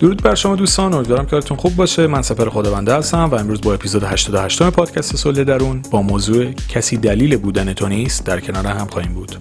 درود بر شما دوستان امیدوارم کارتون خوب باشه. من سپر خداونده هستم و امروز با اپیزود 88 پادکست سله درون با موضوع کسی دلیل بودن تو نیست در کنار هم خواهیم بود.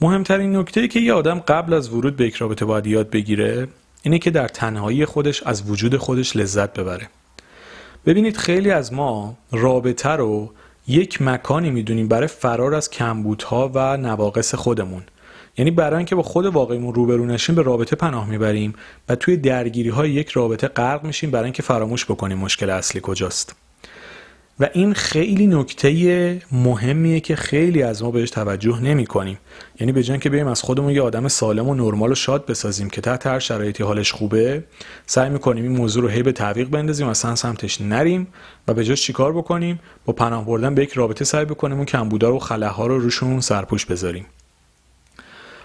مهمترین نکته که یه آدم قبل از ورود به یک رابطه باید یاد بگیره اینه که در تنهایی خودش از وجود خودش لذت ببره. ببینید خیلی از ما رابطه رو یک مکانی می‌دونیم برای فرار از کمبودها و نواقص خودمون. یعنی برای اینکه با خود واقعیمون روبرو نشیم به رابطه پناه می‌بریم و توی درگیری های یک رابطه غرق میشیم برای اینکه فراموش بکنیم مشکل اصلی کجاست. و این خیلی نکته مهمیه که خیلی از ما بهش توجه نمی کنیم یعنی به جای که بریم از خودمون یه آدم سالم و نرمال و شاد بسازیم که تحت هر شرایطی حالش خوبه سعی می‌کنیم این موضوع رو هی به تعویق بندازیم اصلا سمتش نریم و به جاش چیکار بکنیم؟ با پناه بردن به یک رابطه سعی بکنیم اون کمبودا و خلاها رو روشون سرپوش بذاریم.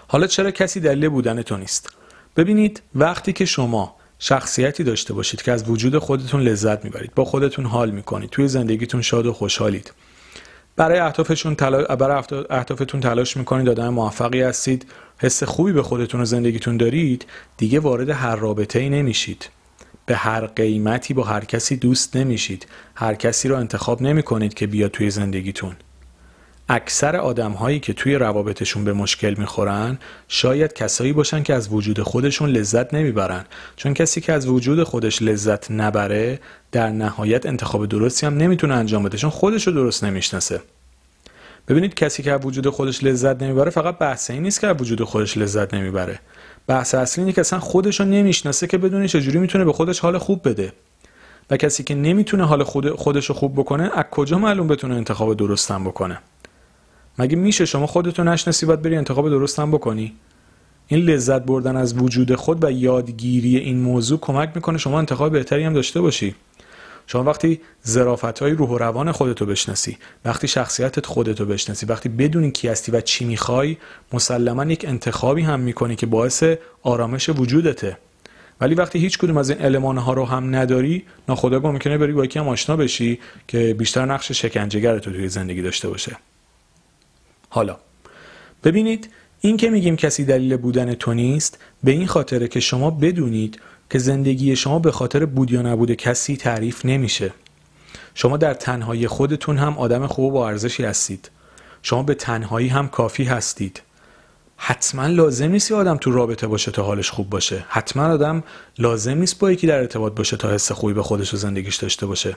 حالا چرا کسی دلیل بودن تو نیست؟ ببینید وقتی که شما شخصیتی داشته باشید که از وجود خودتون لذت می‌برید با خودتون حال می‌کنید توی زندگیتون شاد و خوشحالید. برای اهدافتون تلا... برای اهدافتون تلاش می‌کنید آدم موفقی هستید حس خوبی به خودتون و زندگیتون دارید دیگه وارد هر رابطه ای نمیشید. به هر قیمتی با هر کسی دوست نمیشید. هر کسی رو انتخاب نمی کنید که بیاد توی زندگیتون. اکثر آدم هایی که توی روابطشون به مشکل می‌خورن شاید کسایی باشن که از وجود خودشون لذت نمی‌برن. چون کسی که از وجود خودش لذت نبره در نهایت انتخاب درستی هم نمی‌تونه انجام بده چون خودش رو درست نمی‌شناسه. ببینید کسی که از وجود خودش لذت نمی‌بره فقط بحث این نیست که از وجود خودش لذت نمی‌بره. بحث اصلی اینه که اصلا خودش رو نمی‌شناسه که بدونی چجوری می‌تونه به خودش حال خوب بده. و کسی که نمی‌تونه حال خود خودش رو خوب بکنه از کجا معلوم بتونه انتخاب درستم بکنه؟ مگه میشه شما خودتو نشناسی باید بری انتخاب درستم بکنی؟ این لذت بردن از وجود خود و یادگیری این موضوع کمک می‌کنه شما انتخاب بهتری هم داشته باشی. شما وقتی ظرافت های روح و روان خودتو بشناسی وقتی شخصیتت خودتو بشناسی وقتی بدونی کی هستی و چی می‌خوای مسلما یک انتخابی هم می‌کنی که باعث آرامش وجودته. ولی وقتی هیچ کدوم از این المان ها رو هم نداری ناخودآگاه ممکنه بری با یکی هم آشنا بشی که بیشتر نقش شکنجهگر تو توی زندگی داشته باشه. حالا ببینید این که میگیم کسی دلیل بودن تو نیست به این خاطره که شما بدونید که زندگی شما به خاطر بود یا نبود کسی تعریف نمیشه. شما در تنهایی خودتون هم آدم خوب و ارزشی هستید. شما به تنهایی هم کافی هستید. حتما لازم نیست آدم تو رابطه باشه تا حالش خوب باشه. حتما آدم لازم نیست با یکی در ارتباط باشه تا حس خوبی به خودش و زندگیش داشته باشه.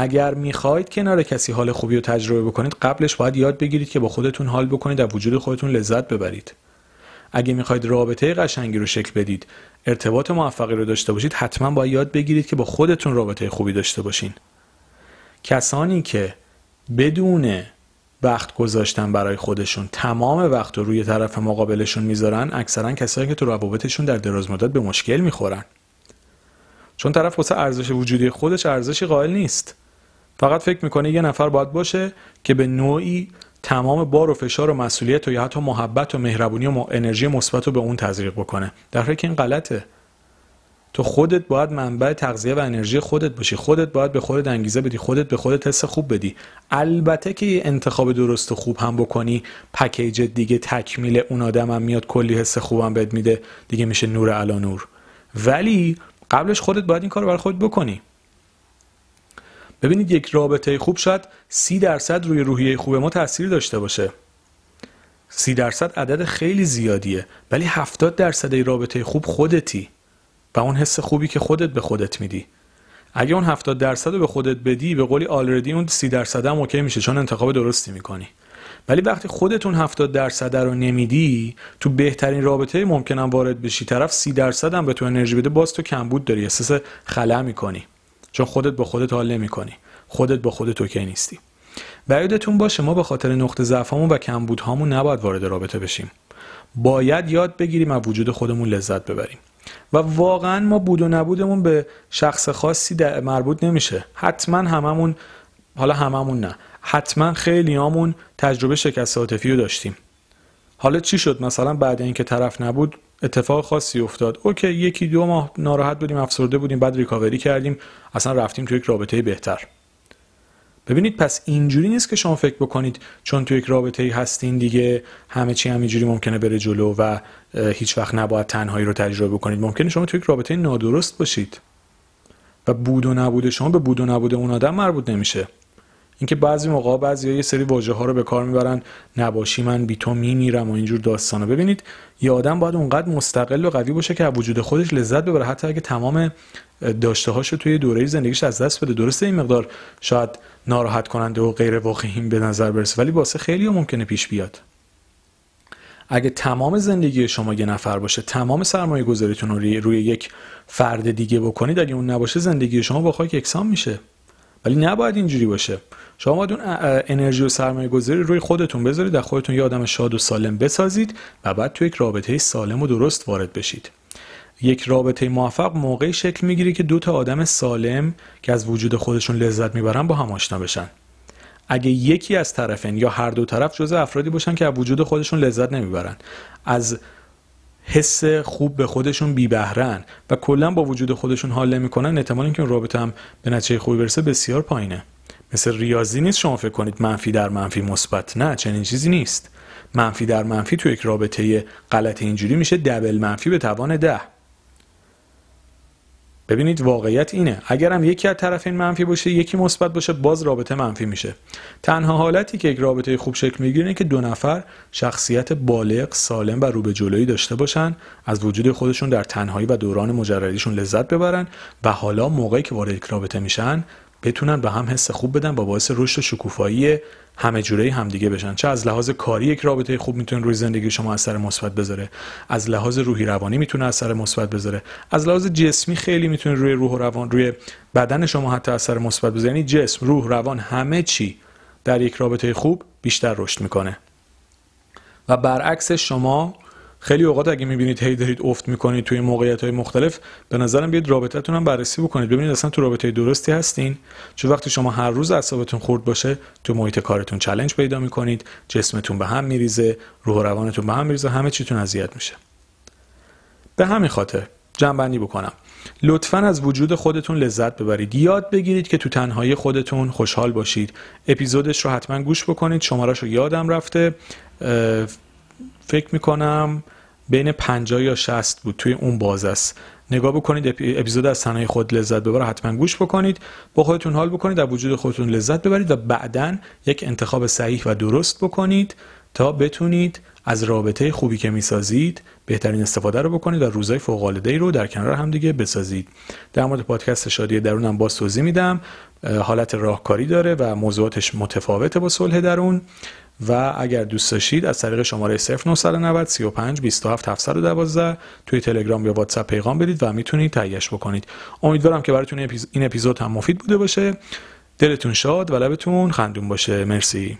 اگر می‌خواید کنار کسی حال خوبی رو تجربه بکنید قبلش باید یاد بگیرید که با خودتون حال بکنید در وجود خودتون لذت ببرید. اگه می‌خواید رابطه قشنگی رو شکل بدید ارتباط موفقی رو داشته باشید حتما باید یاد بگیرید که با خودتون رابطه خوبی داشته باشین. کسانی که بدون وقت گذاشتن برای خودشون تمام وقت رو روی طرف مقابلشون می‌ذارن اکثرا کسایی که تو روابطشون در دراز مدت به مشکل می‌خورن. چون طرف واسه ارزش وجودی خودش ارزشی قائل نیست. فقط فکر می‌کنه یه نفر باید باشه که به نوعی تمام بار و فشار و مسئولیت و یا حتی محبت و مهربونی و انرژی مثبت رو به اون تزریق بکنه. در حالی که این غلطه. تو خودت باید منبع تغذیه و انرژی خودت باشی. خودت باید به خودت انگیزه بدی. خودت به خودت حس خوب بدی. البته که انتخاب درست و خوب هم بکنی پکیج دیگه تکمیل اون آدم هم میاد کلی حس خوبم بهت میده. دیگه میشه نور علا نور. ولی قبلش خودت باید این کار برای خودت بکنی. ببینید یک رابطه خوب شاید سی درصد روی روحیه خوب ما تاثیر داشته باشه. سی درصد عدد خیلی زیادیه ولی هفتاد درصد رابطه خوب خودتی و اون حس خوبی که خودت به خودت میدی. اگه اون 70 درصد رو به خودت بدی به قولی آلردی اون 30 درصد هم اوکی میشه چون انتخاب درستی می‌کنی. ولی وقتی خودتون 70 درصد رو نمیدی تو بهترین رابطه ممکنم وارد بشی. طرف 30 درصد هم به تو انرژی بده باز تو کمبود داری احساس خلا می‌کنی. چون خودت با خودت حال نمی‌کنی. خودت با خودت okay نیستی. بعد یادتون باشه ما به خاطر نقطه ضعفامون و کمبودهامون نباید وارد رابطه بشیم. باید یاد بگیریم از وجود خودمون لذت ببریم. و واقعا ما بود و نبودمون به شخص خاصی مربوط نمیشه. حتما هممون حالا هممون نه. حتما خیلیامون تجربه شکست عاطفی رو داشتیم. حالا چی شد؟ مثلا بعد اینکه طرف نبود اتفاق خاصی افتاد. okay یکی دو ماه ناراحت بودیم افسرده بودیم بعد recovery کردیم. اصلا رفتیم تو یک رابطه بهتر. ببینید پس اینجوری نیست که شما فکر بکنید چون تو یک رابطه هستین دیگه همه چی همینجوری ممکنه بره جلو و هیچ وقت نباید تنهایی رو تجربه بکنید ممکنه شما تو یک رابطه نادرست باشید. و بود و نبود شما به بود و نبود اون آدم مربوط نمیشه. اینکه بعضی موقع بعضی یه سری واژه ها رو به کار می‌برن نباشی من بی تو میمیرم و اینجور داستانا. ببینید یه آدم باید اونقدر مستقل و قوی باشه که از وجود خودش لذت ببره. حتی اگه تمام داشته هاشو توی دوره زندگیش از دست بده. درسته این مقدار شاید ناراحت کننده و غیر واقعی به نظر برسه ولی واسه خیلی ممکنه پیش بیاد. اگه تمام زندگی شما یه نفر باشه تمام سرمایه گذاریتون رو روی یک فرد دیگه بکنید اگه اون نباشه زندگی شما با خاک یکسان میشه. ولی نباید اینجوری باشه. شما اون انرژی و سرمایه گذاری روی خودتون بذارید در خودتون یه آدم شاد و سالم بسازید و بعد تو یک رابطه سالم و درست وارد بشید. یک رابطه موفق موقعی شکل می‌گیره که دو تا آدم سالم که از وجود خودشون لذت می‌برن با هم آشنا بشن. اگه یکی از طرفین یا هر دو طرف جزء افرادی باشن که از وجود خودشون لذت نمی‌برن. از حس خوب به خودشون بی بهرن و کلا با وجود خودشون حال نمی‌کنن احتمال اینکه اون رابطه هم به نتیجه خوبی برسه بسیار پایینه. مثل ریاضی نیست شما فکر کنید منفی در منفی مثبت نه چنین چیزی نیست. منفی در منفی تو یک رابطه غلط اینجوری میشه دبل منفی به توان ده. ببینید واقعیت اینه. اگرم یکی از طرفین منفی باشه یکی مثبت باشه باز رابطه منفی میشه. تنها حالتی که یک رابطه خوب شکل می‌گیره که دو نفر شخصیت بالغ سالم و رو به جلویی داشته باشن از وجود خودشون در تنهایی و دوران مجردیشون لذت ببرن و حالا موقعی که وارد یک رابطه میشن بتونن به هم حس خوب بدن با باعث رشد و شکوفایی همه جوره همدیگه بشن. چه از لحاظ کاری یک رابطه خوب می‌تونه روی زندگی شما اثر مثبت بذاره. از لحاظ روحی روانی می‌تونه اثر مثبت بذاره. از لحاظ جسمی خیلی می‌تونه روی روح و روان روی بدن شما حتی اثر مثبت بذاره. یعنی جسم روح روان همه چی در یک رابطه خوب بیشتر رشد می‌کنه. و برعکس شما خیلی اوقات اگه می‌بینید هی دارید افت می‌کنید توی موقعیت های مختلف به نظرم بیاید رابطتون هم بررسی بکنید. ببینید اصلا تو رابطه درستی هستین؟ چون وقتی شما هر روز اعصابتون خورد باشه تو محیط کارتون چلنج پیدا می‌کنید جسمتون به هم میریزه روح و روانتون به هم میریزه همه چیتون اذیت میشه. به همین خاطر جنبندی بکنم. لطفا از وجود خودتون لذت ببرید. یاد بگیرید که تو تنهایی خودتون خوشحال باشید. اپیزودش رو حتما گوش بکنید. شمارش رو یادم رفته. فکر می‌کنم بین 50 یا 60 بود توی اون باز است. نگاه بکنید اپیزود از تنهای خود لذت ببره حتما گوش بکنید. با خودتون حال بکنید در وجود خودتون لذت ببرید و بعدا یک انتخاب صحیح و درست بکنید تا بتونید از رابطه خوبی که می‌سازید بهترین استفاده رو بکنید و روزای فوق العاده رو در کنار هم دیگه بسازید. در مورد پادکست شادی درونم باز توضیح میدم. حالت راهکاری داره و موضوعاتش متفاوته با صلح درون. و اگر دوست داشتید از طریق شماره 0990 35 27 712 توی تلگرام یا واتساپ پیغام بدید و می‌تونید تهیهش بکنید. امیدوارم که براتون این اپیزود هم مفید بوده باشه. دلتون شاد و لبتون خندون باشه. مرسی.